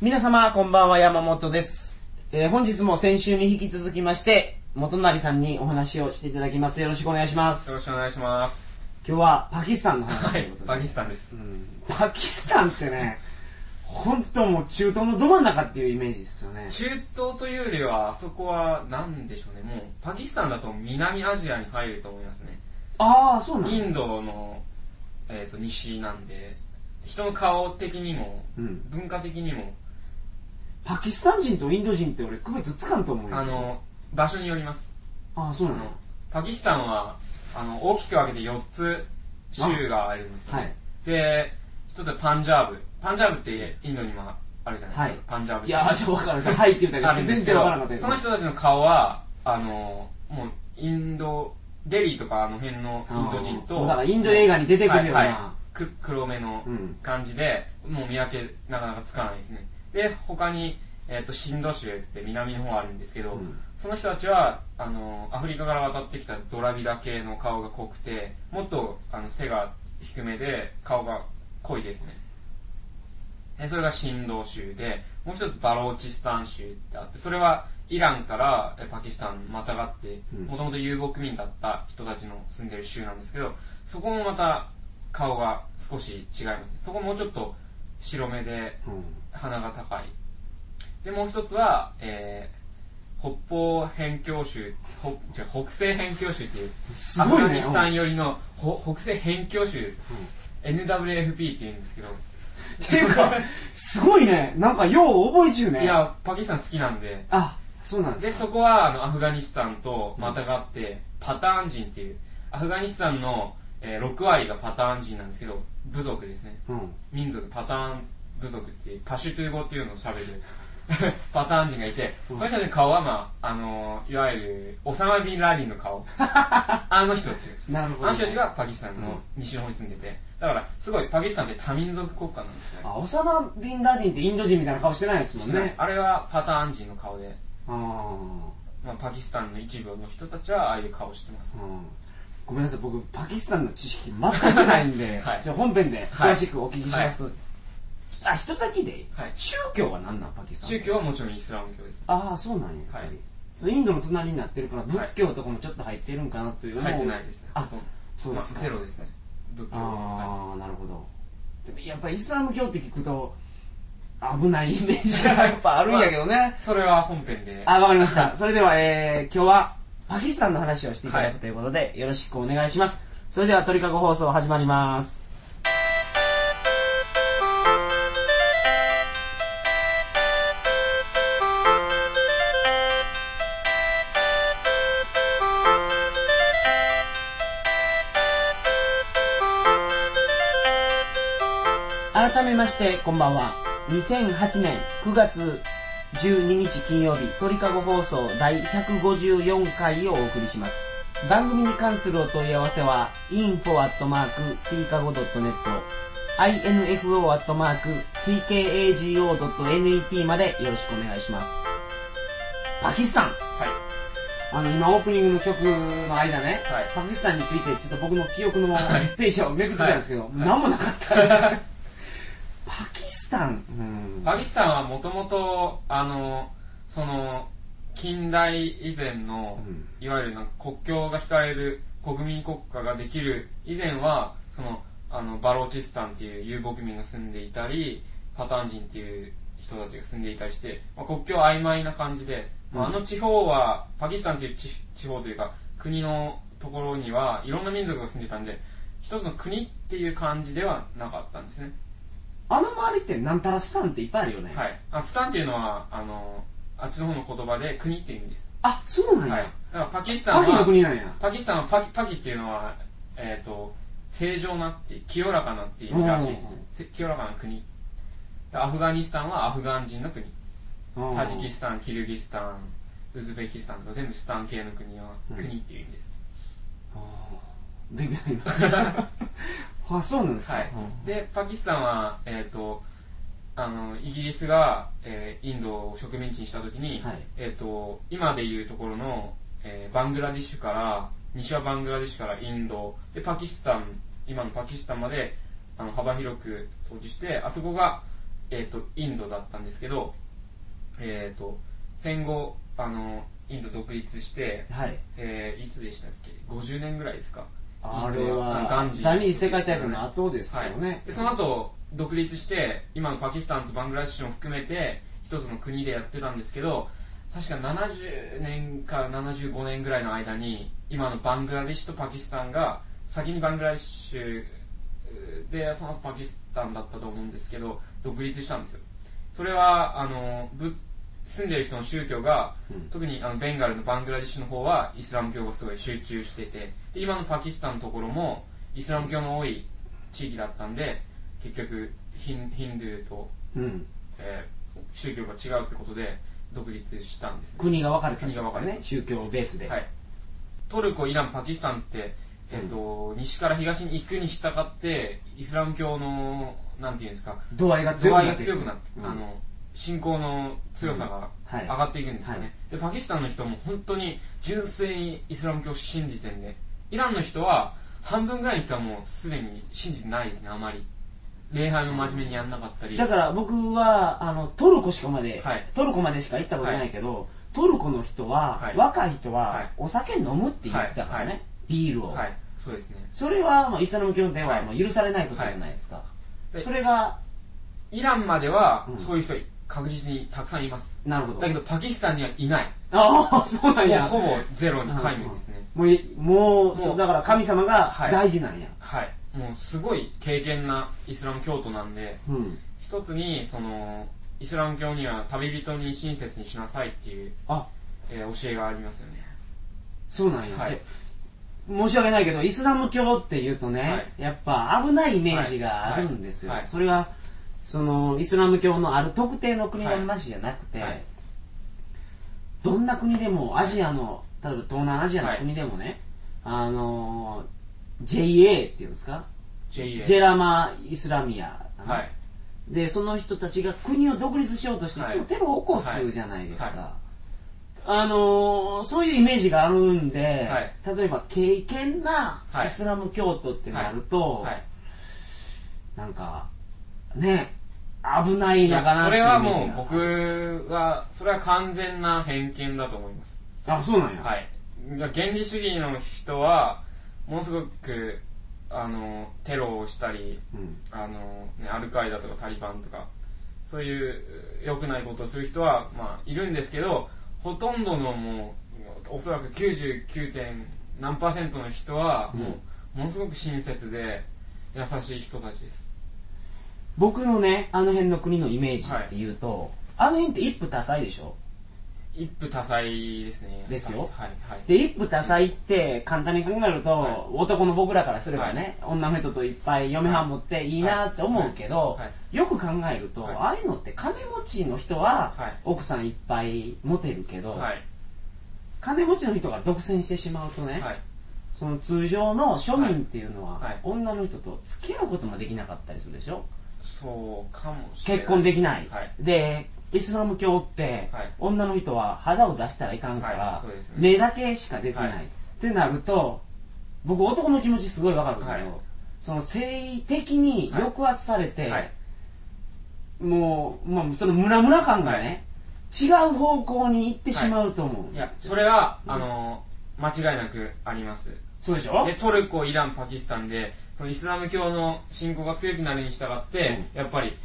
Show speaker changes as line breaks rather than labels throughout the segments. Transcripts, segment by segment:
皆様、こんばんは、山本です。えー本日も先週に引き続きまして、元成さんにお話をしていただきます。よろしくお願いします。
よろしくお願いします。
今日はパキスタンの話
はい
ということ、で。
パキスタンです。
パキスタンってね、本当もう中東のど真ん中っていうイメージですよね。
中東というよりは、あそこは、なんでしょうね、もう、パキスタンだと南アジアに入ると思いますね。
ああ、そうなんだ
インドの、えっ、と、西なんで、人の顔的にも、
うん。
文化的にも、
パキスタン人とインド人って俺区別つかんと思うよ。
あ、の、場所によります。
ああ、そうなの、
パキスタンは、あの、大きく分けて4つ州があるんですよ、ね。
はい。
で、一つはパンジャーブ。パンジャーブってインドにもあるじゃないですか。
はい
パンジャーブ州
いやー、ちょっとわからない。はいって言ったけど、全然わからなかったです。
その人たちの顔は、あの、もう、インド、デリーとかあの辺のインド人と、
だからインド映画に出てくるような。
はいはいく黒目の
うん。
感じで、もう見分けなかなかつかないですね。で、他に、えっ、と、シンド州って南の方あるんですけど、
うん
その人たちは、あの、アフリカから渡ってきたドラビダ系の顔が濃くて、もっと、あの、背が低めで、顔が濃いですね。でそれがシンド州で、もう一つバローチスタン州ってあって、それはイランからえパキスタンまたがって
うん、
もともと遊牧民だった人たちの住んでる州なんですけど、そこもまた顔が少し違いますね。そこもうちょっと白目で
うん
鼻が高い。で、もう一つは、えー北方辺境州、北北西辺境州っていう、
すごいね
アフガニスタン寄りのほ北西辺境州です。
うん
NWFP って言うんですけど、
っていうか、すごいね。なんか、よう覚え中ね。
いや、パキスタン好きなんで、
あ、そうなん
で、
ですか。
そこはあのアフガニスタンとまたがって、パターン人っていう、アフガニスタンの、えー6割がパターン人なんですけど、部族ですね。
うん。
民族、パターン部族っていう、パシュトゥー語っていうのを喋る パターン人がいて、
うん
その人たちの顔は、まあ、あのいわゆる、オサマ・ビン・ラディンの顔。あの人たち。
なるほど。
あの人たちがパキスタンの西の方に住んでて、だから、すごいパキスタンって多民族国家なんですよね。
あ、オサマ・ビン・ラディンってインド人みたいな顔してないですもんね。
あれはパターン人の顔で、
あ
まあ、パキスタンの一部の人たちはああいう顔してます
ー。うんごめんなさい、僕、パキスタンの知識全くないんで、
はい
じゃあ本編で詳しくお聞きします。あ、一先で、
はい
宗教は何なんパキスタン
宗教はもちろんイスラム教です。
ああ、そうなんや。やっぱりそうインドの隣になってるから、仏教とかもちょっと入ってるんかなという
入ってないです。
あそうですか
まあゼロですね。仏教は。は
ああ、なるほど。でもやっぱイスラム教って聞くと、危ないイメージがやっぱあるんやけどね。
いそれは本編で。
あ、わかりました。それでは、えー、今日はパキスタンの話をしていただくということで、よろしくお願いします。それでは鳥かご放送始まります。改めまして、こんばんは。2008年9月12日金曜日、鳥かご放送第154回をお送りします。番組に関するお問い合わせは、info.tkago.net、info.tkago.net までよろしくお願いします。パキスタン
はい。
あの、今オープニングの曲の間ね、
はい
パキスタンについてちょっと僕の記憶のページをめくってたんですけど、
はい
何もなかった。パキスタン、うん、
パキスタンはもともと、あの、その、近代以前の、
うん。
いわゆるなんか国境が引かれる国民国家ができる以前は、その、あの、バローチスタンっていう遊牧民が住んでいたり、パターン人っていう人たちが住んでいたりして、まあ、国境曖昧な感じで、まあ、あの地方は、パキスタンっていう地地方というか、国のところにはいろんな民族が住んでいたんで、一つの国っていう感じではなかったんですね。
あの周りってなんたらスタンっていっぱいあるよね。
はい。あスタンっていうのは、あの、あっちの方の言葉で国っていう意味です。
あ、そうなんや。
はい。だからパキスタン
パキの
は、
国なんや。
パキスタンはパキ、パキっていうのは、えっ、と、正常なって清らかなっていう意味らしいですね。せ清らかな国。でアフガニスタンはアフガン人の国。
うん
タジキスタン、キルギスタン、ウズベキスタンとか全部スタン系の国は国っていう意味です。
あー勉強になります。あ、そうなんですか。
はい
うん。
で、パキスタンは、えっ、と、あの、イギリスが、えーインドを植民地にしたときに、
はい
えっ、と、今でいうところの、えーバングラディッシュから、西はバングラディッシュからインド、で、パキスタン、今のパキスタンまで、あの、幅広く統治して、あそこが、えっ、と、インドだったんですけど、えっ、と、戦後、あの、インド独立して、
はい
えーいつでしたっけ ?50 年ぐらいですか？
あれは
ガンジー。
第二次世界大戦の後ですよね、
はい、でその後独立して今のパキスタンとバングラデシュも含めて一つの国でやってたんですけど確か70年から75年ぐらいの間に今のバングラデシュとパキスタンが先にバングラデシュでその後パキスタンだったと思うんですけど独立したんですよ。それはあのぶ住んでる人の宗教が、
うん。
特にあのベンガルのバングラデシュの方はイスラム教がすごい集中しててで今のパキスタンのところもイスラム教の多い地域だったんで結局ヒンヒンドゥーと、
うん、
えー宗教が違うってことで独立したんですね、
国が分かれた
国が分かれた
ね宗教ベースで、
はい、トルコイランパキスタンって、えっと西から東に行くに従ってイスラム教のなんていうんですか
度合いが強くなってうん。
あの信仰の強さが
はい。
上がっていくんですよね、
はい。
でパキスタンの人も本当に純粋にイスラム教を信じてんでイランの人は半分ぐらいの人はもうすでに信じてないですねあまり。礼拝も真面目にやんなかったり。
だから僕はあのトルコしかまで、
はい。
トルコまでしか行ったことないけど、トルコの人は、
はい。
若い人
は
はい。お酒飲むって言ってたからね、
はい。はい。
ビールを、
はい。そうですね。
それは、まあ、イスラム教で
は
はいもう許されないことじゃないですか、
はい。
それが
イランまでは
うん。
そういう人確実にたくさんいます、
なるほど。
だけどパキスタンにはいない。
ああそうなんや。
もうほぼゼロに皆無ですね。
もういもう
もう
だから神様が
はい。
大事なんや、
はい。もうすごい敬虔なイスラム教徒なんで
うん。
一つにそのイスラム教には旅人に親切にしなさいっていう、
あ。
えー教えがありますよね。
そうなんや、
はい。
で申し訳ないけどイスラム教っていうとね、
はい。
やっぱ危ないイメージがあるんですよ、
はい。はい。
それはそのイスラム教のある特定の国の話じゃなくて、
はい。
どんな国でもアジアの例えば東南アジアの国でもね、あの JA っていうんですか
？JA
ジェラマ・イスラミアでその人たちが国を独立しようとしてい
はい。
つもテロを起こすじゃないですか、
は
あのーそういうイメージがあるんで、
はい。
例えば敬虔な
はい。
イスラム教徒ってなると、
はい。
なんかね危ない
い
のかな
それはもう僕はそれは完全な偏見だと思います。
あそうなんや、
はい。原理主義の人はものすごくあのテロをしたり
うん。
あの、ね、アルカイダとかタリバンとかそういう良くないことをする人は、まあ、いるんですけどほとんどのもうおそらく 99. 点何パーセントの人はもう、ものすごく親切で優しい人たちです
僕のねあの辺の国のイメージってい。うと、あの辺って一夫多妻でしょ？
一夫多妻ですね。
ですよ。
はいはい。
で一夫多妻って簡単に考えると、
はい。
男の僕らからすればね、女の人といっぱい嫁はん持っていいなって思うけど、
はい。はい。
よく考えると、
はい。
ああいうのって金持ちの人は
はい。
奥さんいっぱい持てるけど、
はい。
金持ちの人が独占してしまうとね、
はい。
その通常の庶民っていうのは、
はい。はい。
女の人と付き合うこともできなかったりするでしょ？
そうかもしれない。
結婚できない、
はい。
でイスラム教って、
はい。
女の人は肌を出したらいかんから、
はいね。
目だけしか出てない、
はい。
ってなると僕男の気持ちすごいわかるけど、
はい。
その性的に抑圧されて、
はい。
もう、まあ、そのムラムラ感がね、違う方向に行ってしまうと思うん
い。やそれは、
うん
あの間違いなくあります。
そうでしょ？
でトルコイランパキスタンでそのイスラム教の信仰が強くなるに従って、やっぱり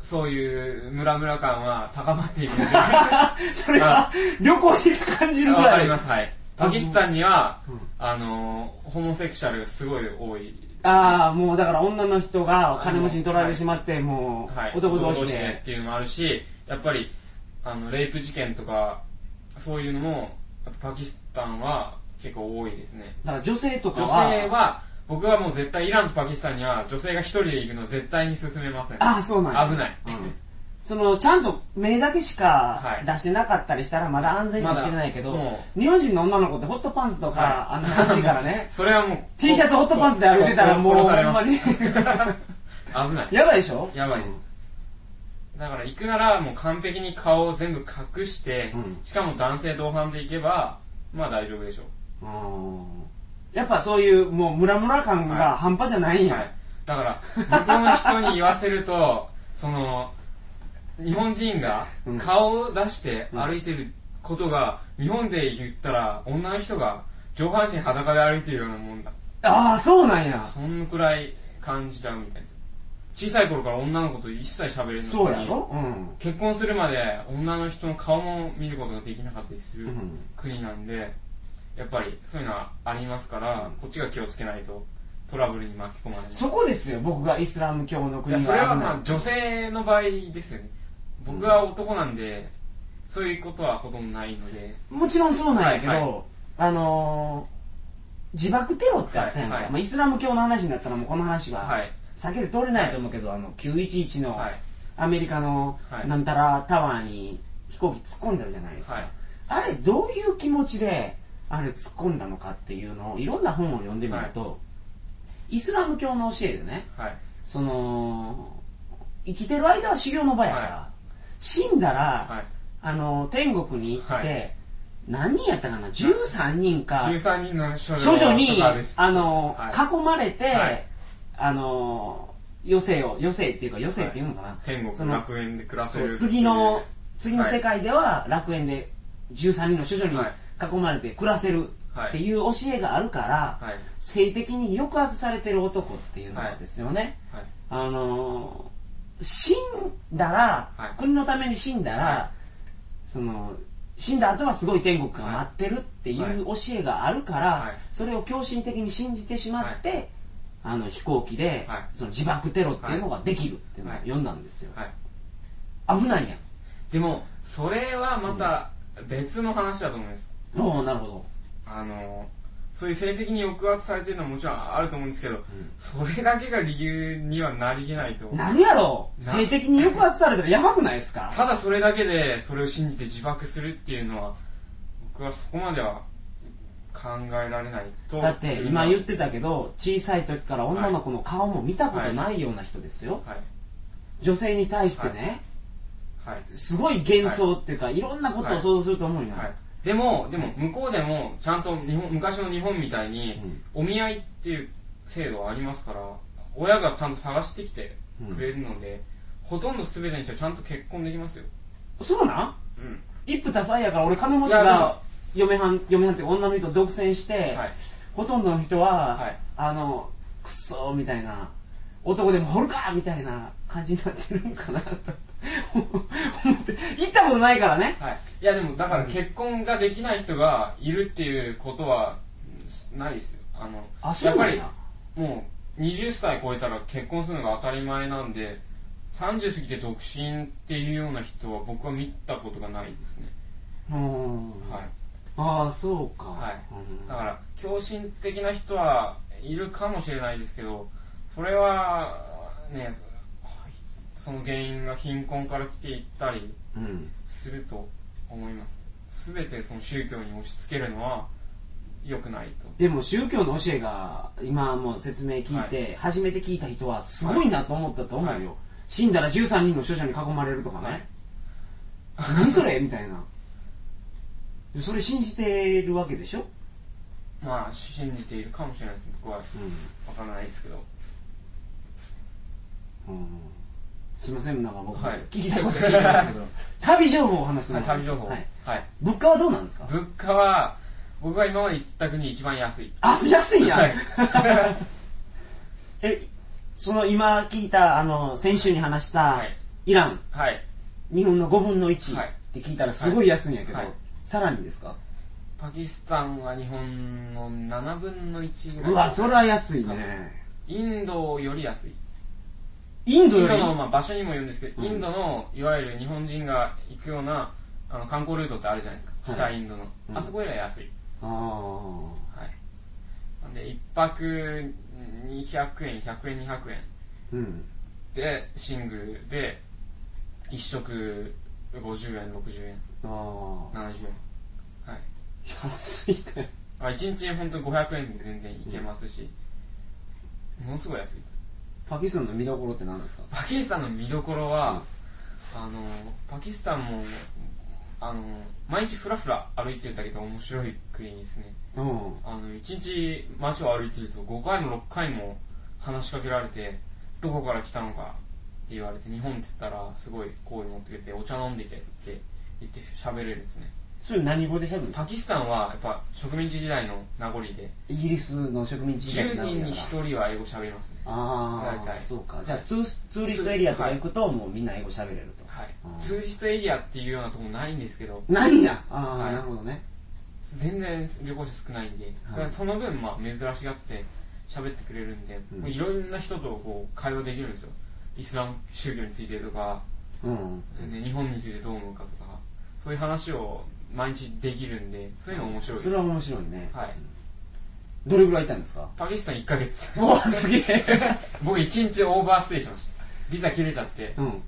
そういうムラムラ感は高まっていくので。わ
それは旅行して感じるぐらい。
かります。はい。パキスタンには、
うん。
あのホモセクシャルがすごい多い。
ああもうだから女の人が金持ちに取られてしまって、もう、
はい、
男同士
で。
で
っていうのもあるしやっぱりあのレイプ事件とかそういうのもパキスタンは結構多いですね。
だから女性とか
女
は
性は僕はもう絶対イランとパキスタンには女性が一人で行くの絶対に進めません。
ああそうなんや。
危ない。
うん。そのちゃんと目だけしか
はい
出してなかったりしたらまだ安全かもしれないけど、日本人の女の子ってホットパンツとか、
はい。
あんな感じからね。
それはもう
T シャツホットパンツで歩いてたらもうほ
殺されます
んまに
危ない。
やばいでしょ。
やばいです。だから行くならもう完璧に顔を全部隠して、
うん。
しかも男性同伴で行けばまあ大丈夫でしょ
う。んやっぱそういうもうムラムラ感が半端じゃないん
う、
や、
はい、だから向こうの人に言わせると その日本人が
うん。
顔を出して歩いてることが、日本で言ったら女の人が上半身裸で歩いてるようなもんだ。
ああそうなんや。
そんくらい感じちゃうみたいです。小さい頃から女の子と一切喋れるのに
そうやろ？うん。
結婚するまで女の人の顔も見ることができなかったりする
うん。
国なんでやっぱりそういうのはありますから、こっちが気をつけないとトラブルに巻き込まれない。
そこですよ僕がイスラム教の
い
国が
やそれはまあ女性の場合ですよね。僕は男なんで、そういうことはほとんどないので。
もちろんそうなんやけど、
はいは
あのー自爆テロってあったやんか、
はいはい。
まあ、イスラム教の話になったらもうこの話は
はい。
避けて通れないと思うけど、あの911の
はい。
アメリカの
はい。
なんたらタワーに飛行機突っ込んだじゃないですか、
はい。
あれどういう気持ちであれ突っ込んだのかっていうのをいろんな本を読んでみると、イスラム教の教えでね
はい。
その生きてる間は修行の場やから、
は
死んだら、
はい。
あの天国に行って、
はい。
何人やったかな13人か
13人の少
処女にあの、
はい。
囲まれて、
はい。
あの余生を余生っていうか余生っていうのかな、
天国
その
楽園で暮らせる
次の次の
はい。
世界では楽園で13人の処女に
はい
囲まれて暮らせる
はい。
っていう教えがあるから、
はい。
性的に抑圧されてる男っていうのはですよね、
はい。
あの死んだら、
はい。
国のために死んだら、
は
その死んだ後はすごい天国が待ってるっていう教えがあるから、
はい。
それを狂信的に信じてしまって、あの飛行機で、
はい。
その自爆テロっていうのができるっていうのを読んだんですよ、
はい。
危ないやん。
でもそれはまた別の話だと思います
おおなるほど。
あのそういう性的に抑圧されてるのはもちろんあると思うんですけど、それだけが理由にはなり得ないと
なるやろ。
な
性的に抑圧されたらやばくないですか？
ただそれだけでそれを信じて自爆するっていうのは僕はそこまでは考えられないと
だって今言ってたけど小さい時から女の子の顔も見たことないような人ですよ、
はい。
女性に対してね、
はい。
すごい幻想っていうか、い、ろんなことを想像すると思うよ、
はいでもでも向こうでもちゃんと日本昔の日本みたいにお見合いっていう制度はありますから親がちゃんと探してきてくれるので、ほとんど全ての人はちゃんと結婚できますよ。
そうなん？
うん。
一夫多妻やから俺金持ちが嫁はん嫁はんって女の人独占して、
はい。
ほとんどの人は、
はい。
あのクソみたいな男でも掘るかみたいな感じになってるんかなと思って行ったことないからね。
はい、いやでもだから結婚ができない人がいるっていうことはうんないですよ。あの
あそう
やっぱり
なんや
もう20歳超えたら結婚するのが当たり前なんで30過ぎて独身っていうような人は僕は見たことがないですね、
うん。
はい、
ああそうか、
はい。
うん。
だから狂信的な人はいるかもしれないですけどそれはねその原因が貧困から来ていったり
うん。
すると思います。全てその宗教に押し付けるのは良くないと。
でも宗教の教えが今もう説明聞いて、初めて聞いた人はすごいなと思ったと思うよ、
はい。
死んだら13人の処女に囲まれるとかね、
はい。
何それ？みたいな。それ信じてるわけでしょ、
まあ信じているかもしれないです僕は分からないですけど。
うんうんすいませんなんか僕、
はい。
聞きたいこと聞いてますけど。旅情報を話してもらって
はい旅情報。
はい。
はい。
物価はどうなんですか？
物価は僕が今まで行った国で一番安い。
あ安い？んや、
はい。
えその今聞いたあの先週に話した、
はい。
イラン。
はい。
日本の5分の1っ
はい。
て聞いたらすごい安いんやけど、
はい。
さらにですか？
パキスタンは日本の7分の1ぐらい。う
わそれは安いね。
インドより安い
インドより？
の、まあ、場所にもよるんですけど、
うん。
インドのいわゆる日本人が行くようなあの観光ルートってあるじゃないですか、
はい。
北インドの、
うん。
あそこよりは安い。
ああ
はい。なんで1泊200円100円200円
うん。
でシングルで1食50円60円。
ああ
70円。はい。
安いね。
あ1日本当に500円で全然いけますし、ものすごい安い
パキスタンの見どころって何ですか？
パキスタンの見どころは、あのパキスタンもあの毎日ふらふら歩いてるだけで面白い国ですね。
うん。
あの1日街を歩いてると5回も6回も話しかけられてどこから来たのか言われて日本って言ったらすごい好意持ってくれてお茶飲んでけって言って喋れるんですね
それ何語で喋る？
パキスタンはやっぱ植民地時代の名残で。
イギリスの植民地時代
10人に
人
1人は英語喋りますね。
ああそうか。じゃあツーツーリストエリアとか行くともうみんな英語喋れると。
はい。ツーリストエリアっていうようなとこないんですけど。
ないんやああ、
はい。
なるほどね。
全然旅行者少ないんで、
はい。
その分まあ珍しがって喋ってくれるんで、いろんな人とこう会話できるんですよ。イスラム宗教についてとか、
うん。
ね、日本についてどう思うかとか。そういう話を毎日できるんでそういうの面白い。
それは面白いね。
はい。
どれぐらいいたんですか？
パキスタン1ヶ月。
おおすげえ。
僕1日オーバーステイしました。ビザ切れちゃって。
うん。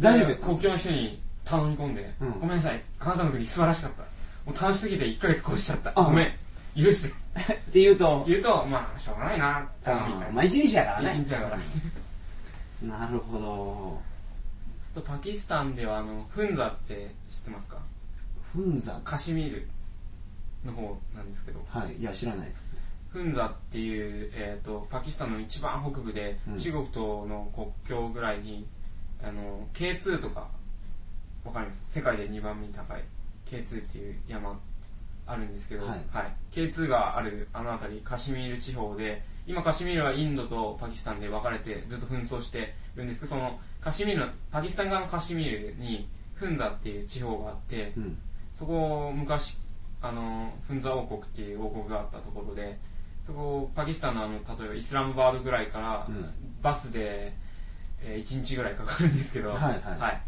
大丈夫
国境の人に頼み込んで、
うん。
ごめんなさい。あなたの国素晴らしかった。もう楽しすぎて1ヶ月越しちゃった。
あ
ごめん。許して。
って言うと？
言うとまあしょうがないな。って
あ
みたい。な
ーまあ一日やからね。
一日だから。
なるほど。
あとパキスタンではあのフンザって知ってますか？
フンザ
カシミールの方なんですけど。
はい。いや知らないです
フンザっていう、えー、とパキスタンの一番北部で、
うん。
中国との国境ぐらいにあの K2 とかわかります？世界で2番目に高い。K2 っていう山あるんですけど、
はい。
K2 があるあの辺りカシミール地方で今カシミールはインドとパキスタンで分かれてずっと紛争してるんですけどそのカシミールのパキスタン側のカシミールにフンザっていう地方があって、
うん
そこ昔あのフンザ王国っていう王国があったところでそこパキスタンのあの例えばイスラムバードぐらいから、
うん。
バスで、え1日ぐらいかかるんですけど、
はいはい。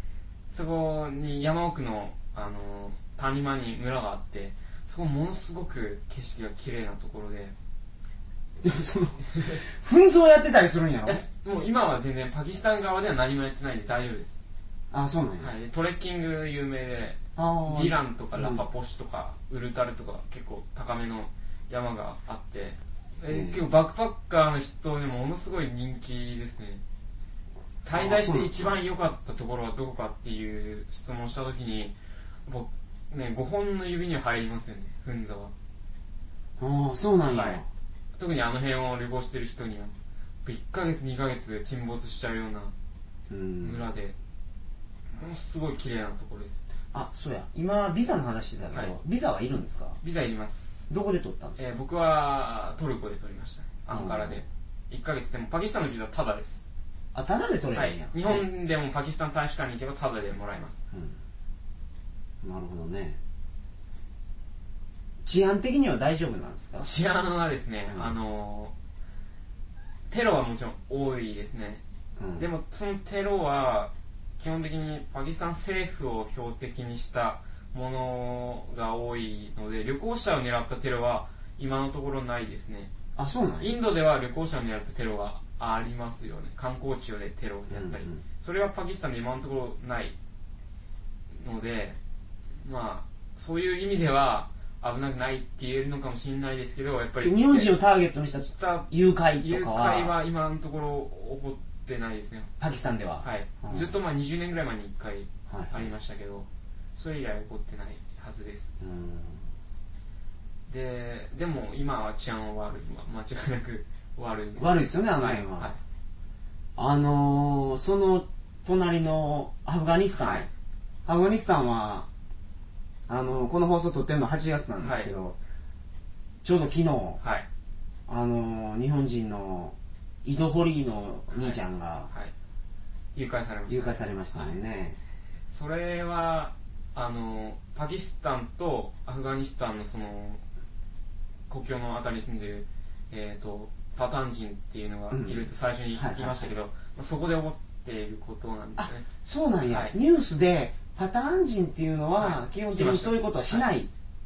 そこに山奥のあの谷間に村があってそこものすごく景色が綺麗なところで
でもその紛争やってたりするんやろ？
いやもう今は全然パキスタン側では何もやってないんで大丈夫です、
あそうなんや、
はい、でトレッキング有名でディランとか
うん
ラパポシとかウルタルとか結構高めの山があって、え
うん。
結構バックパッカーの人にもものすごい人気ですね。滞在して一番良かったところはどこかっていう質問した時に僕ね5本の指には入りますよねフンザは。
ああそうなんや、
はい。特にあの辺を旅行してる人には1ヶ月2ヶ月で沈没しちゃうような
うん。
村で、ものすごい綺麗なところです
あそうや。今ビザの話してたけど、
はい。
ビザはいるんですか？
ビザいります。
どこで取ったんですか、
えー僕はトルコで取りました。アンカラで。1ヶ月。でもパキスタンのビザはタダです、
あタダで取れ
は
るんや、
い、日本でもパキスタン大使館に行けばタダでもらえます。
うん、なるほどね。治安的には大丈夫なんですか？
治安はですね、
うん。
あのーテロはもちろん多いですね。
うん。
でもそのテロは基本的にパキスタン政府を標的にしたものが多いので旅行者を狙ったテロは今のところないですね。
あそうなんや。
インドでは旅行者を狙ったテロがありますよね。観光地でテロをやったり、
うんうん
それはパキスタンで今のところないのでまあそういう意味では危なくないって言えるのかもしれないですけどやっぱり
日本人をターゲットにした誘拐
誘
とかは。
拐は今のところ起こってないですね。
パキスタンでは、
はい、
うん。
ずっとまあ20年ぐらい前に1回
はい。
ありましたけどそれ以来起こってないはずです。
うん。
ででも今は治安は悪い、ま、間違いなく悪いです。
悪いですよねあの
はい
辺は、
はい。
あのー、その隣のアフガニスタン、
はい。
アフガニスタンはあのーこの放送撮ってるの8月なんですけど、ちょうど昨日
はい。
あのー日本人の井戸堀の兄ちゃんが
はい。誘拐されました
誘拐されましたもんね、
それはあのパキスタンとアフガニスタンのその国境のあたりに住んでる、えー、とパターン人っていうのがいると最初に言いましたけど、まあそこで起こっていることなんですね。
そうなんや、
はい。
ニュースでパターン人っていうのは
はい。
基本的にそういうことはしないっ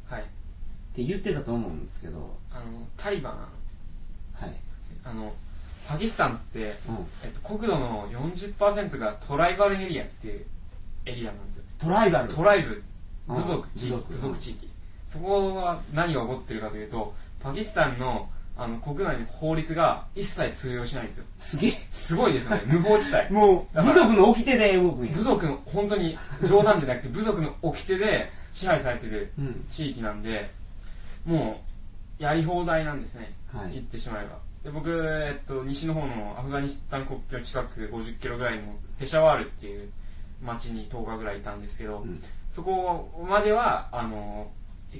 はい。
て言ってたと思うんですけど。
あのタリバン。
はい、
あのパキスタンって、
うん、
えっと、国土の40%がトライバルエリアっていうエリアなんですよ。
トライバル？
トライブ
うん。
部族地域
部族。
地域。そこは何が起こってるかというとパキスタンのあの国内の法律が一切通用しないんですよ。
すげえ。
すごいですよね。無法地帯。
もう部族の掟で動くんや。
部族の本当に冗談じゃなくて部族の掟で支配されてる
うん。
地域なんでもうやり放題なんですね、
はい。
言ってしまえばで僕、えっと、西の方のアフガニスタン国境近く50キロぐらいのペシャワールっていう町に10日ぐらいいたんですけど、
うん。
そこまではあの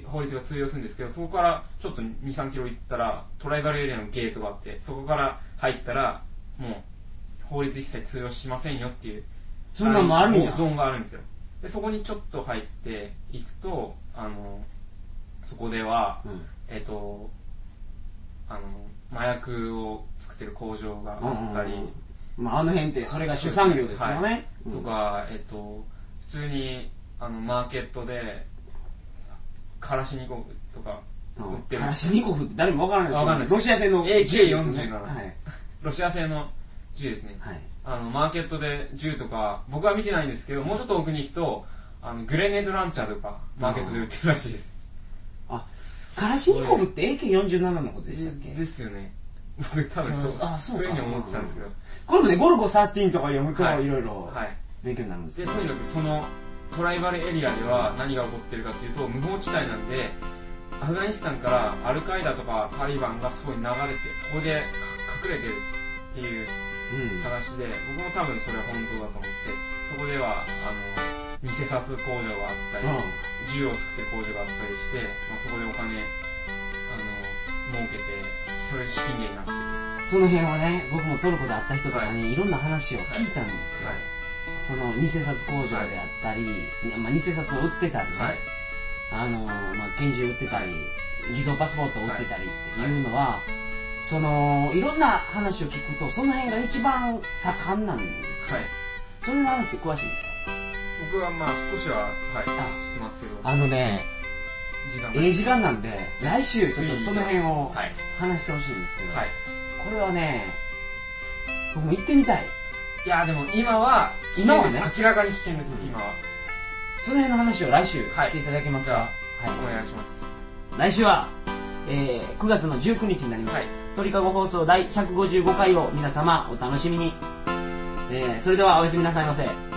法律が通用するんですけどそこからちょっと2 3キロ行ったらトライバルエリアのゲートがあってそこから入ったらもう法律一切通用しませんよっていう
そんなんもあるんや。
ゾーンがあるんですよ。でそこにちょっと入っていくとあのそこでは
うん。
えっ、とあの麻薬を作ってる工場があったり、
まあ、あの辺ってそれが主産業ですよね、
はい。
うん。
とか、えっと、普通にあのマーケットでカラシニコフとか
うん。
売ってる
カラシニコフって誰もわからないですよ
わかんないです。
ロシア製の
AK47
銃ですよね。はい、
ロシア製の銃ですね。
はい、
あのマーケットで銃とか僕は見てないんですけどもうちょっと奥に行くとあのグレネードランチャーとかマーケットで売ってるらしいです。
あカラシニコフって AK47 のことでしたっけ？
ですよね。僕多分そう。
あそうか。
いうふうに思ってたんですけど。
これもねゴルゴ13とか読むと
はい
いろいろ
はい。
勉強になるんですよ
でとにかくそのトライバルエリアでは何が起こってるかというと無法地帯なんでアフガニスタンからアルカイダとかタリバンがそこに流れてそこでか隠れてるっていう
うん。
話で僕も多分それは本当だと思ってそこではあの偽札工場があったり、銃を作ってる工場があったりして、まあ、そこでお金あの儲けてそれ資金源になって。る
その辺はね僕もトルコで会った人とかにい。ろんな話を聞いたんですよ、
はい。
その偽札工場であったり、まあ、偽札を売ってたりね、
はい。
あのまあ、拳銃売ってたり偽造パスポートを売ってたりっていうのは、そのいろんな話を聞くとその辺が一番盛んなんですよ、
はい。
それの話って詳しいんですか？
僕はまあ少しは、はい、知ってますけど。
あのねええ時間なんで来週ちょっとその辺を
はい。
話してほしいんですけど、
はい。
これはね僕も行ってみたい。
いやでも今は危
今はね。
明らかに危険です今は。
その辺の話を来週
はい。
していただけますか、
じゃあ
はい。
お願いします。
来週は、えー9月の19日になります、
はい。
鳥かご放送第155回を皆様お楽しみに、えーそれではおやすみなさいませ